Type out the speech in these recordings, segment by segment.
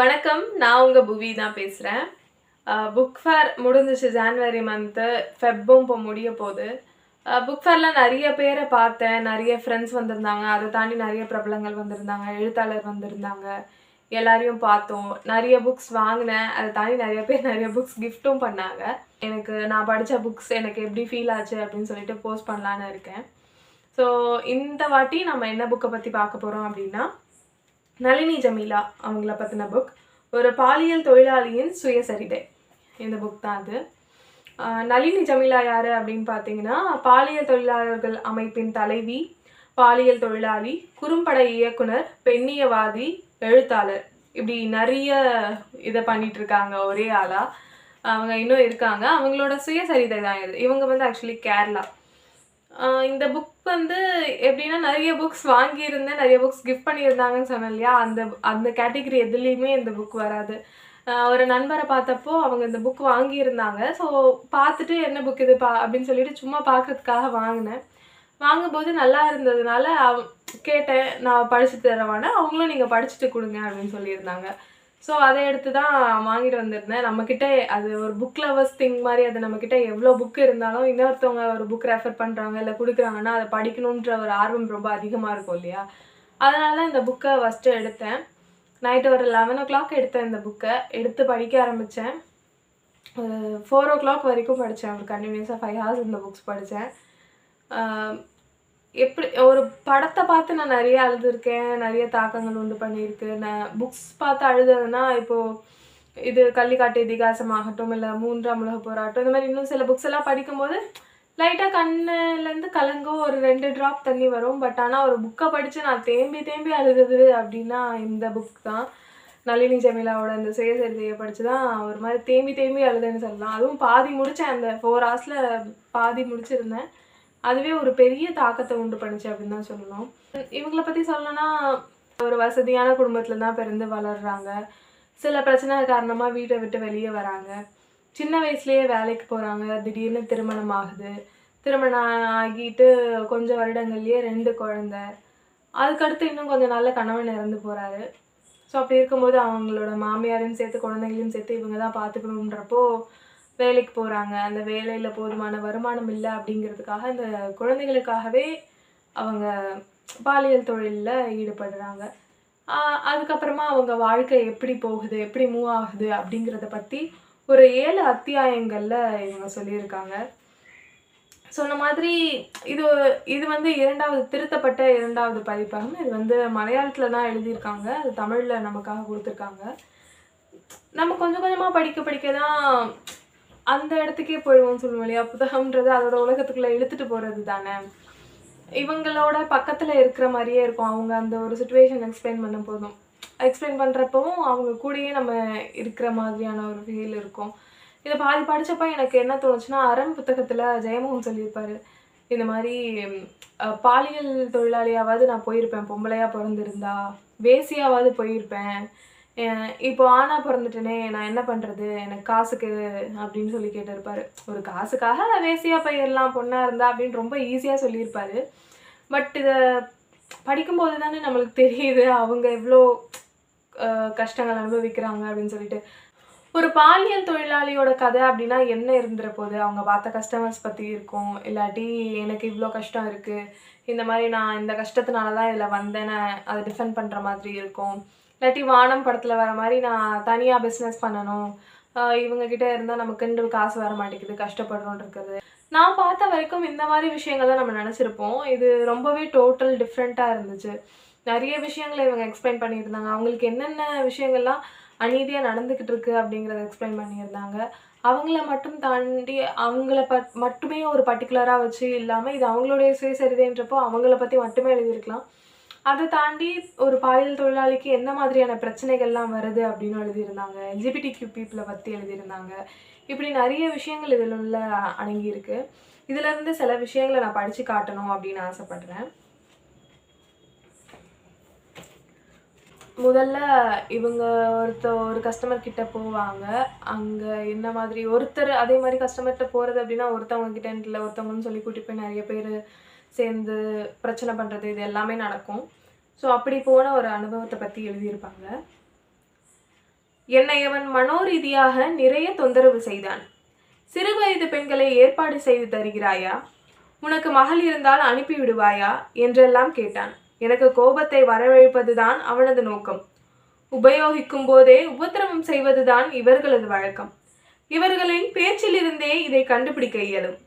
வணக்கம் நான் உங்கள் புவி தான் பேசுகிறேன் புக் ஃபேர் முடிஞ்சிச்சு ஜான்வரி மந்த்து ஃபெப்பும் இப்போ முடிய போகுது. புக் ஃபேரில் நிறைய பேரை பார்த்தேன் நிறைய ஃப்ரெண்ட்ஸ் வந்திருந்தாங்க. அதை தாண்டி நிறைய பிரபலங்கள் வந்திருந்தாங்க எழுத்தாளர் வந்திருந்தாங்க. எல்லாரையும் பார்த்தோம். நிறைய புக்ஸ் வாங்கினேன். அதை தாண்டி நிறைய பேர் நிறைய புக்ஸ் கிஃப்ட்டும் பண்ணாங்க. எனக்கு நான் படித்த புக்ஸ் எனக்கு எப்படி ஃபீல் ஆச்சு அப்படின்னு சொல்லிட்டு போஸ்ட் பண்ணலான்னு இருக்கேன். ஸோ இந்த வாட்டி நம்ம என்ன புக்கை பற்றி பார்க்க போகிறோம் அப்படின்னா நளினி ஜமீலா அவங்கள பற்றின புக் ஒரு பாலியல் தொழிலாளியின் சுயசரிதை. இந்த புக் தான் அது. நளினி ஜமீலா யார் அப்படின்னு பார்த்தீங்கன்னா பாலியல் தொழிலாளர்கள் அமைப்பின் தலைவி பாலியல் தொழிலாளி குறும்பட இயக்குனர் பெண்ணியவாதி எழுத்தாளர். இப்படி நிறைய இதை பண்ணிகிட்ருக்காங்க இருக்காங்க ஒரே ஆளாக அவங்க இன்னும் இருக்காங்க. அவங்களோட சுயசரிதை தான் இது. இவங்க வந்து ஆக்சுவலி கேரளா. இந்த புக் வந்து எப்படின்னா நிறைய புக்ஸ் வாங்கியிருந்தேன் நிறைய புக்ஸ் கிஃப்ட் பண்ணியிருந்தாங்கன்னு சொன்னேன் இல்லையா? அந்த அந்த கேட்டகரி எதுலேயுமே இந்த புக் வராது. ஒரு நண்பரை பார்த்தப்போ அவங்க இந்த புக் வாங்கியிருந்தாங்க. ஸோ பார்த்துட்டு என்ன புக் இது பா அப்படின்னு சொல்லிட்டு சும்மா பார்க்கறதுக்காக வாங்கினேன். வாங்கும்போது நல்லா இருந்ததுனால அவ- கேட்டேன் நான் படிச்சு தரவானே அவங்களும் நீங்கள் படிச்சுட்டு கொடுங்க அப்படின்னு சொல்லியிருந்தாங்க. ஸோ அதை எடுத்து தான் வாங்கிட்டு வந்திருந்தேன். நம்மக்கிட்ட அது ஒரு புக் லவர்ஸ் திங் மாதிரி அது நம்மக்கிட்ட எவ்வளோ புக் இருந்தாலும் இன்னொருத்தவங்க ஒரு புக் ரெஃபர் பண்ணுறாங்க இல்லை கொடுக்குறாங்கன்னா அதை படிக்கணுன்ற ஒரு ஆர்வம் ரொம்ப அதிகமாக இருக்கும் இல்லையா? அதனால தான் இந்த புக்கை ஃபஸ்ட்டு எடுத்தேன். நைட்டு ஒரு லெவன் ஓ கிளாக் எடுத்தேன் இந்த புக்கை எடுத்து படிக்க ஆரம்பித்தேன் ஒரு ஃபோர் ஓ கிளாக் வரைக்கும் படித்தேன் ஒரு கண்டினியூஸாக ஃபைவ் ஹவர்ஸ் இந்த புக்ஸ் படித்தேன் எப்படி ஒரு படத்தை பார்த்து நான் நிறைய அழுதுருக்கேன் நிறைய தாக்கங்கள் உண்டு பண்ணியிருக்கு. நான் புக்ஸ் பார்த்து அழுதுன்னா இப்போது இது கள்ளிக்காட்டு இதிகாசமாகட்டும் இல்லை மூன்றாம் உலக போராட்டம் இந்த மாதிரி இன்னும் சில புக்ஸ் எல்லாம் படிக்கும்போது லைட்டாக கண்ணுலேருந்து கலங்கும் ஒரு ரெண்டு ட்ராப் தண்ணி வரும். பட் ஆனால் ஒரு புக்கை படித்து நான் தேம்பி தேம்பி அழுகுது அப்படின்னா இந்த புக் தான். நளினி ஜமீலாவோட இந்த சுயசரிதையை படித்து தான் ஒரு மாதிரி தேம்பி தேம்பி அழுதுன்னு சொல்லலாம். அதுவும் பாதி முடித்தேன் அந்த ஃபோர் ஹவர்ஸில் பாதி முடிச்சிருந்தேன். அதுவே ஒரு பெரிய தாக்கத்தை உண்டு பண்ணுச்சு அப்படின்னு தான் சொல்லணும். இவங்கள பற்றி சொல்லணும்னா ஒரு வசதியான குடும்பத்தில் தான் பிறந்து வளர்றாங்க. சில பிரச்சனை காரணமாக வீட்டை விட்டு வெளியே வராங்க. சின்ன வயசுலேயே வேலைக்கு போகிறாங்க திடீர்னு திருமணம் ஆகுது. திருமணம் ஆகிட்டு கொஞ்சம் வருடங்கள்லேயே ரெண்டு குழந்தை. அதுக்கடுத்து இன்னும் கொஞ்சம் நல்ல கணவன் இறந்து போகிறாரு ஸோ அப்படி இருக்கும்போது அவங்களோட மாமியாரையும் சேர்த்து குழந்தைங்களையும் சேர்த்து இவங்க தான் பார்த்துக்கணுன்றப்போ வேலைக்கு போகிறாங்க அந்த வேலையில் போதுமான வருமானம் இல்லை அப்படிங்கிறதுக்காக இந்த குழந்தைகளுக்காகவே அவங்க பாலியல் தொழிலில் ஈடுபடுறாங்க. அதுக்கப்புறமா அவங்க வாழ்க்கை எப்படி போகுது எப்படி மூவ் ஆகுது அப்படிங்கிறத பற்றி ஒரு ஏழு அத்தியாயங்களில் இவங்க சொல்லியிருக்காங்க. சொன்ன மாதிரி இது இது வந்து இரண்டாவது திருத்தப்பட்ட இரண்டாவது பதிப்பகம். இது வந்து மலையாளத்தில் தான் எழுதியிருக்காங்க. அது தமிழில் நமக்காக கொடுத்துருக்காங்க. நம்ம கொஞ்சம் கொஞ்சமாக படிக்க படிக்க தான் அந்த இடத்துக்கே போயிடுவோம்னு சொல்லுவோம் இல்லையா? புத்தகம்ன்றது அதோட உலகத்துக்குள்ளே இழுத்துட்டு போகிறது தானே. இவங்களோட பக்கத்தில் இருக்கிற மாதிரியே இருக்கும். அவங்க அந்த ஒரு சுச்சுவேஷன் எக்ஸ்பிளைன் பண்ண போதும். எக்ஸ்பிளைன் பண்ணுறப்பவும் அவங்க கூடயே நம்ம இருக்கிற மாதிரியான ஒரு ஃபீல் இருக்கும். இதை பாதி படித்தப்ப எனக்கு என்ன தோணுச்சுன்னா அறம் புத்தகத்தில் ஜெயமோகன் சொல்லியிருப்பாரு. இந்த மாதிரி பாலியல் தொழிலாளியாவது நான் போயிருப்பேன். பொம்பளையாக பிறந்திருந்தா வேசியாவது போயிருப்பேன். இப்போ ஆணா பிறந்துட்டேனே நான் என்ன பண்ணுறது எனக்கு காசுக்கு அப்படின்னு சொல்லி கேட்டிருப்பாரு. ஒரு காசுக்காக வேசியாக பயிரலாம் பொண்ணாக இருந்தா அப்படின்னு ரொம்ப ஈஸியாக சொல்லியிருப்பாரு. பட் இதை படிக்கும்போது தானே நம்மளுக்கு தெரியுது அவங்க எவ்வளோ கஷ்டங்கள் அனுபவிக்கிறாங்க அப்படின்னு சொல்லிட்டு. ஒரு பாலியல் தொழிலாளியோட கதை அப்படின்னா என்ன இருந்துற போது? அவங்க பார்த்த கஸ்டமர்ஸ் பற்றி இருக்கும். இல்லாட்டி எனக்கு இவ்வளோ கஷ்டம் இருக்குது இந்த மாதிரி நான் இந்த கஷ்டத்தினால தான் இதில் வந்தேன்னு அதை டிஃபெண்ட் பண்ணுற மாதிரி இருக்கும். இல்லாட்டி வானம் படத்தில் வர மாதிரி நான் தனியாக பிஸ்னஸ் பண்ணணும். இவங்கக்கிட்ட இருந்தால் நமக்குன்னு காசு வர மாட்டேங்குது கஷ்டப்படுறோன்ருக்குது நான் பார்த்த வரைக்கும் இந்த மாதிரி விஷயங்கள் தான் நம்ம நினச்சிருப்போம். இது ரொம்பவே டோட்டல் டிஃப்ரெண்ட்டாக இருந்துச்சு. நிறைய விஷயங்களை இவங்க எக்ஸ்பிளைன் பண்ணியிருந்தாங்க. அவங்களுக்கு என்னென்ன விஷயங்கள்லாம் அநீதியாக நடந்துக்கிட்டு இருக்கு அப்படிங்கிறத எக்ஸ்பிளைன் பண்ணியிருந்தாங்க. அவங்கள மட்டும் தாண்டி அவங்கள பட் மட்டுமே ஒரு பர்டிகுலராக வச்சு இல்லாமல் இது அவங்களுடைய சுயசரிதைன்றப்போ அவங்கள பற்றி மட்டுமே எழுதியிருக்கலாம். அதை தாண்டி ஒரு பாலியல் தொழிலாளிக்கு என்ன மாதிரியான பிரச்சனைகள்லாம் வருது அப்படின்னு எழுதியிருந்தாங்க. எல்ஜிபிடி கியூ பீப்புளை பற்றி எழுதியிருந்தாங்க. இப்படி நிறைய விஷயங்கள் இதில் உள்ள அடங்கியிருக்கு. இதிலேருந்து சில விஷயங்களை நான் படித்து காட்டணும் அப்படின்னு ஆசைப்படுறேன். முதல்ல இவங்க ஒருத்த ஒரு கஸ்டமர் கிட்ட போவாங்க. அங்கே என்ன மாதிரி ஒருத்தர் அதே மாதிரி கஸ்டமர்கிட்ட போகிறது அப்படின்னா ஒருத்தவங்க கிட்ட இல்லை ஒருத்தவங்கன்னு சொல்லி கூட்டிட்டு போய் நிறைய பேர் சேர்ந்து பிரச்சனை பண்ணுறது இது எல்லாமே நடக்கும். ஸோ அப்படி போன ஒரு அனுபவத்தை பற்றி எழுதியிருப்பாங்க. என்னை அவன் மனோரீதியாக நிறைய தொந்தரவு செய்தான். சிறுவயது பெண்களை ஏற்பாடு செய்து தருகிறாயா? உனக்கு மகள் இருந்தால் அனுப்பி விடுவாயா? என்றெல்லாம் கேட்டான். எனக்கு கோபத்தை வரவழைப்பதுதான் அவனது நோக்கம். உபயோகிக்கும் போதே உபத்திரவம் செய்வதுதான் இவர்களது வழக்கம். இவர்களின் பேச்சிலிருந்தே இதை கண்டுபிடிக்க இயலும்.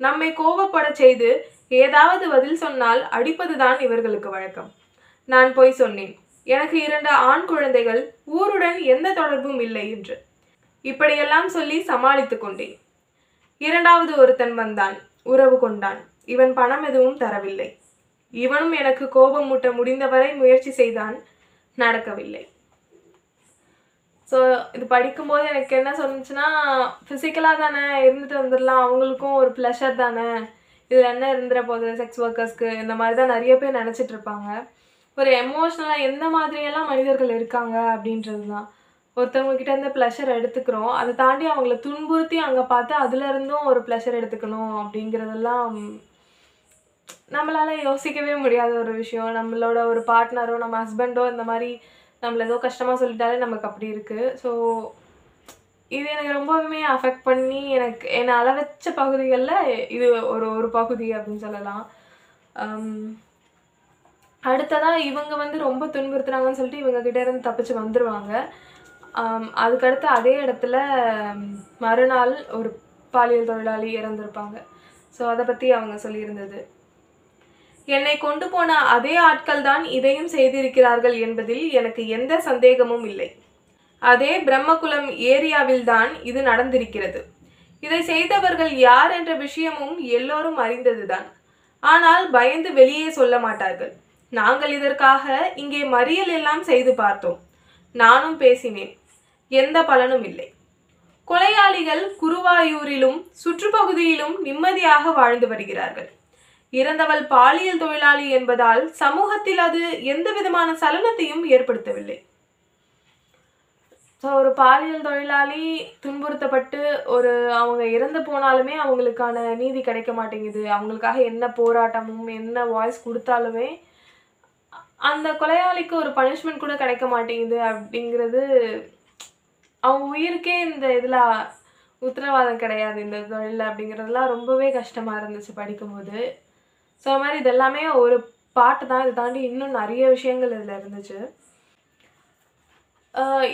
நம்மை கோபப்படச் செய்து ஏதாவது பதில் சொன்னால் அடிப்பதுதான் இவர்களுக்கு வழக்கம். நான் போய் சொன்னேன் எனக்கு இரண்டு ஆண் குழந்தைகள் ஊருடன் எந்த தொடர்பும் இல்லை என்று. இப்படியெல்லாம் சொல்லி சமாளித்து கொண்டேன். இரண்டாவது ஒருத்தன் வந்தான் உறவு கொண்டான். இவன் பணம் எதுவும் தரவில்லை. இவனும் எனக்கு கோபம் மூட்ட முடிந்தவரை முயற்சி செய்தான் நடக்கவில்லை. ஸோ இது படிக்கும்போது எனக்கு என்ன சொன்னுச்சுன்னா ஃபிசிக்கலாக தானே இருந்துட்டு வந்துடலாம். அவங்களுக்கும் ஒரு ப்ளஷர் தானே. இதில் என்ன இருந்துட போகுது? செக்ஸ் ஒர்க்கர்ஸ்க்கு இந்த மாதிரி தான் நிறைய பேர் நினச்சிட்டு இருப்பாங்க. ஒரு எமோஷ்னலாக எந்த மாதிரியெல்லாம் மனிதர்கள் இருக்காங்க அப்படின்றது தான் ஒருத்தவங்கக்கிட்ட இருந்து ப்ளஷர் எடுத்துக்கிறோம். அதை தாண்டி அவங்கள துன்புறுத்தி அங்கே பார்த்து அதுல இருந்தும் ஒரு ப்ளஷர் எடுத்துக்கணும் அப்படிங்கிறதெல்லாம் நம்மளால் யோசிக்கவே முடியாத ஒரு விஷயம். நம்மளோட ஒரு பார்ட்னரோ நம்ம ஹஸ்பண்டோ இந்த மாதிரி நம்மள ஏதோ கஷ்டமாக சொல்லிட்டாலே நமக்கு அப்படி இருக்குது ஸோ இது எனக்கு ரொம்பவுமே அஃபெக்ட் பண்ணி எனக்கு என்னை அளவச்ச பகுதிகளில் இது ஒரு ஒரு பகுதி அப்படின்னு சொல்லலாம். அடுத்ததாக இவங்க வந்து ரொம்ப துன்புறுத்துறாங்கன்னு சொல்லிட்டு இவங்கக்கிட்ட இருந்து தப்பிச்சு வந்துடுவாங்க அதுக்கடுத்து அதே இடத்துல மறுநாள் ஒரு பாலியல் தொழிலாளி இறந்திருப்பாங்க. ஸோ அதை பற்றி அவங்க சொல்லியிருந்தது. என்னை கொண்டு போன அதே ஆட்கள் தான் இதையும் செய்திருக்கிறார்கள் என்பதில் எனக்கு எந்த சந்தேகமும் இல்லை. அதே பிரம்மகுலம் ஏரியாவில்தான் இது நடந்திருக்கிறது. இதை செய்தவர்கள் யார் என்ற விஷயமும் எல்லோரும் அறிந்ததுதான். ஆனால் பயந்து வெளியே சொல்ல மாட்டார்கள். நாங்கள் இதற்காக இங்கே மறியல் எல்லாம் செய்து பார்த்தோம். நானும் பேசினேன். எந்த பலனும் இல்லை. கொலையாளிகள் குருவாயூரிலும் சுற்றுப்பகுதியிலும் நிம்மதியாக வாழ்ந்து வருகிறார்கள். இறந்தவள் பாலியல் தொழிலாளி என்பதால் சமூகத்தில் அது எந்த விதமான சலனத்தையும் ஏற்படுத்தவில்லை. ஸோ ஒரு பாலியல் தொழிலாளி துன்புறுத்தப்பட்டு ஒரு அவங்க இறந்து போனாலுமே அவங்களுக்கான நீதி கிடைக்க மாட்டேங்குது. அவங்களுக்காக என்ன போராட்டமும் என்ன வாய்ஸ் கொடுத்தாலுமே அந்த கொலையாளிக்கு ஒரு பனிஷ்மெண்ட் கூட கிடைக்க மாட்டேங்குது அப்படிங்கிறது அவங்க உயிருக்கே இந்த இதில் உத்தரவாதம் கிடையாது. இந்த தொழிலில் அப்படிங்கிறதுலாம் ரொம்பவே கஷ்டமாக இருந்துச்சு படிக்கும்போது. ஸோ அது மாதிரி இதெல்லாமே ஒரு பாட்டு தான். இதை தாண்டி இன்னும் நிறைய விஷயங்கள் இதில் இருந்துச்சு.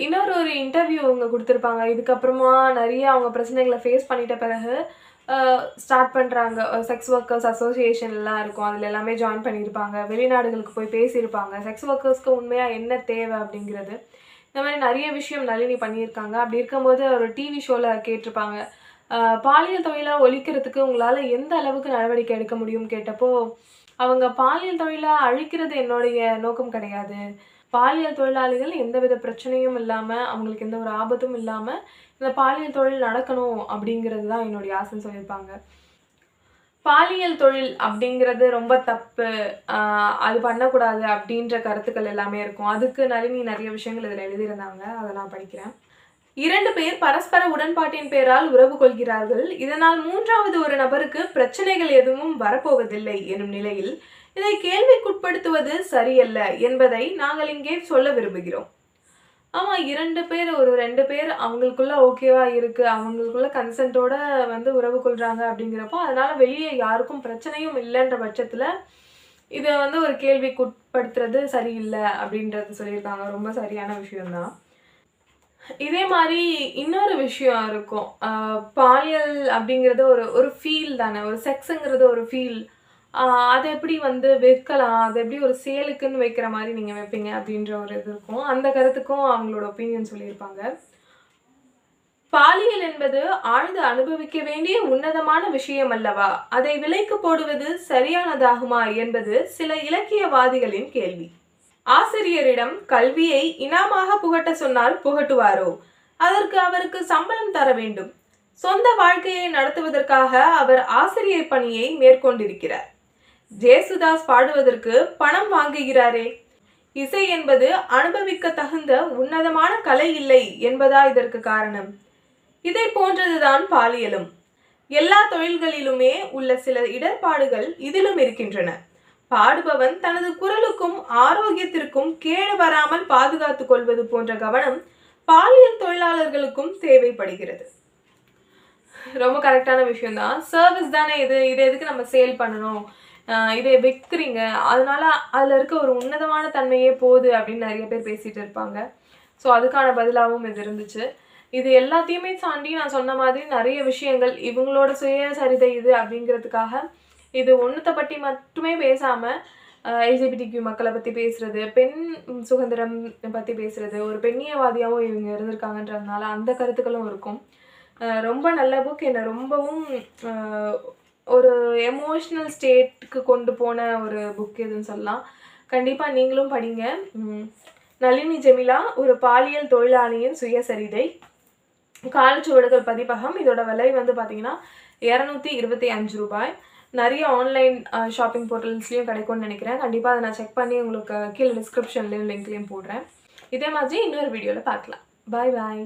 இன்னொரு ஒரு இன்டர்வியூ அவங்க கொடுத்துருப்பாங்க. இதுக்கப்புறமா நிறைய அவங்க பிரச்சனைகளை ஃபேஸ் பண்ணிட்ட பிறகு ஸ்டார்ட் பண்ணுறாங்க செக்ஸ் ஒர்க்கர்ஸ் அசோசியேஷன்லாம் இருக்கும். அதில் எல்லாமே ஜாயின் பண்ணியிருப்பாங்க. வெளிநாடுகளுக்கு போய் பேசியிருப்பாங்க. செக்ஸ் ஒர்க்கர்ஸ்க்கு உண்மையாக என்ன தேவை அப்படிங்கிறது. இந்த மாதிரி நிறைய விஷயம் நளினி பண்ணியிருக்காங்க. அப்படி இருக்கும்போது ஒரு டிவி ஷோவில் கேட்டிருப்பாங்க. பாலியல் தொழிலை ஒழிக்கிறதுக்கு உங்களால் எந்த அளவுக்கு நடவடிக்கை எடுக்க முடியும் கேட்டப்போ அவங்க பாலியல் தொழிலை அழிக்கிறது என்னுடைய நோக்கம் கிடையாது. பாலியல் தொழிலாளிகள் எந்தவித பிரச்சனையும் இல்லாமல் அவங்களுக்கு எந்த ஒரு ஆபத்தும் இல்லாமல் இந்த பாலியல் தொழில் நடக்கணும் அப்படிங்கிறது தான் என்னுடைய ஆசைன்னு சொல்லியிருப்பாங்க. பாலியல் தொழில் அப்படிங்கிறது ரொம்ப தப்பு. அது பண்ணக்கூடாது அப்படின்ற கருத்துக்கள் எல்லாமே இருக்கும். அதுக்கு நளினி நிறைய விஷயங்கள் இதில் எழுதியிருந்தாங்க. அதை நான் படிக்கிறேன். இரண்டு பேர் பரஸ்பர உடன்பாட்டின் பேரால் உறவு கொள்கிறார்கள். இதனால் மூன்றாவது ஒரு நபருக்கு பிரச்சனைகள் எதுவும் வரப்போவதில்லை எனும் நிலையில் இதை கேள்விக்குட்படுத்துவது சரியல்ல என்பதை நாங்கள் இங்கே சொல்ல விரும்புகிறோம். ஆமாம் இரண்டு பேர் ஒரு ரெண்டு பேர் அவங்களுக்குள்ள ஓகேவா இருக்குது அவங்களுக்குள்ள கன்சென்ட்டோட வந்து உறவு கொள்கிறாங்க அப்படிங்கிறப்போ அதனால் வெளியே யாருக்கும் பிரச்சனையும் இல்லைன்ற பட்சத்தில் இதை வந்து ஒரு கேள்விக்குட்படுத்துறது சரியில்லை அப்படின்றது சொல்லியிருக்காங்க. ரொம்ப சரியான விஷயம்தான். இதே மாதிரி இன்னொரு விஷயம் இருக்கும். பாலியல் அப்படிங்கிறது ஒரு ஒரு ஃபீல் தானே. ஒரு செக்ஸுங்கிறது ஒரு ஃபீல் அதை எப்படி வந்து விற்கலாம்? அது எப்படி ஒரு சேலுக்குன்னு வைக்கிற மாதிரி நீங்கள் வைப்பீங்க அப்படின்ற ஒரு இது இருக்கும். அந்த கருத்துக்கும் அவங்களோட ஒப்பீனியன் சொல்லியிருப்பாங்க. பாலியல் என்பது ஆழ்ந்து அனுபவிக்க வேண்டிய உன்னதமான விஷயம் அல்லவா? அதை விலைக்கு போடுவது சரியானதாகுமா என்பது சில இலக்கியவாதிகளின் கேள்வி. ஆசிரியரிடம் கல்வியை இனாமாக புகட்ட சொன்னால் புகட்டுவாரோ? அதற்கு அவருக்கு சம்பளம் தர வேண்டும். சொந்த வாழ்க்கையை நடத்துவதற்காக அவர் ஆசிரியர் பணியை மேற்கொண்டிருக்கிறார். ஜேசுதாஸ் பாடுவதற்கு பணம் வாங்குகிறாரே. இசை என்பது அனுபவிக்க தகுந்த உன்னதமான கலை இல்லை என்பதா இதற்கு காரணம். இதை போன்றதுதான் பாலியலும். எல்லா தொழில்களிலுமே உள்ள சில இடர்பாடுகள் இதிலும் இருக்கின்றன. பாடுபவன் தனது குரலுக்கும் ஆரோக்கியத்திற்கும் கேடு வராமல் பாதுகாத்துக் கொள்வது போன்ற கவனம் பாலியல் தொழிலாளர்களுக்கும் தேவைப்படுகிறது. ரொம்ப கரெக்டான விஷயம் தான் சர்வீஸ் தானே இது. இது எதுக்கு நம்ம சேல் பண்ணணும்? இதை விற்கிறீங்க அதனால அதில் இருக்க ஒரு உன்னதமான தன்மையே போகுது அப்படின்னு நிறைய பேர் பேசிகிட்டு இருப்பாங்க. ஸோ அதுக்கான பதிலாகவும் இது இருந்துச்சு. இது எல்லாத்தையுமே தாண்டி நான் சொன்ன மாதிரி நிறைய விஷயங்கள் இவங்களோட சுயசரிதை இது அப்படிங்கிறதுக்காக இது ஒன்றத்தை பற்றி மட்டுமே பேசாமல் எல்ஜிபிடிக்யூ மக்களை பற்றி பேசுகிறது பெண் சுதந்திரம் பற்றி பேசுகிறது ஒரு பெண்ணியவாதியாகவும் இவங்க இருந்திருக்காங்கன்றதுனால அந்த கருத்துக்களும் இருக்கும். ரொம்ப நல்ல புக் என்னை ரொம்பவும் ஒரு எமோஷ்னல் ஸ்டேட்டுக்கு கொண்டு போன ஒரு புக் எதுன்னு சொல்லலாம். கண்டிப்பாக நீங்களும் படிங்க. நளினி ஜெமிலா ஒரு பாலியல் தொழிலாளியின் சுயசரிதை. காலச்சுவடுகள் பதிப்பகம். இதோட விலை வந்து பார்த்தீங்கன்னா இரநூத்தி இருபத்தி அஞ்சு ரூபாய். நிறைய ஆன்லைன் ஷாப்பிங் போர்ட்டல்ஸ்லையும் கிடைக்கும்னு நினைக்கிறேன். கண்டிப்பாக அதை நான் செக் பண்ணி உங்களுக்கு கீழே டிஸ்கிரிப்ஷன்லேயும் லிங்க்லேயும் போடுறேன். இதே மாதிரி இன்னொரு வீடியோவில் பார்க்கலாம். பாய் பாய்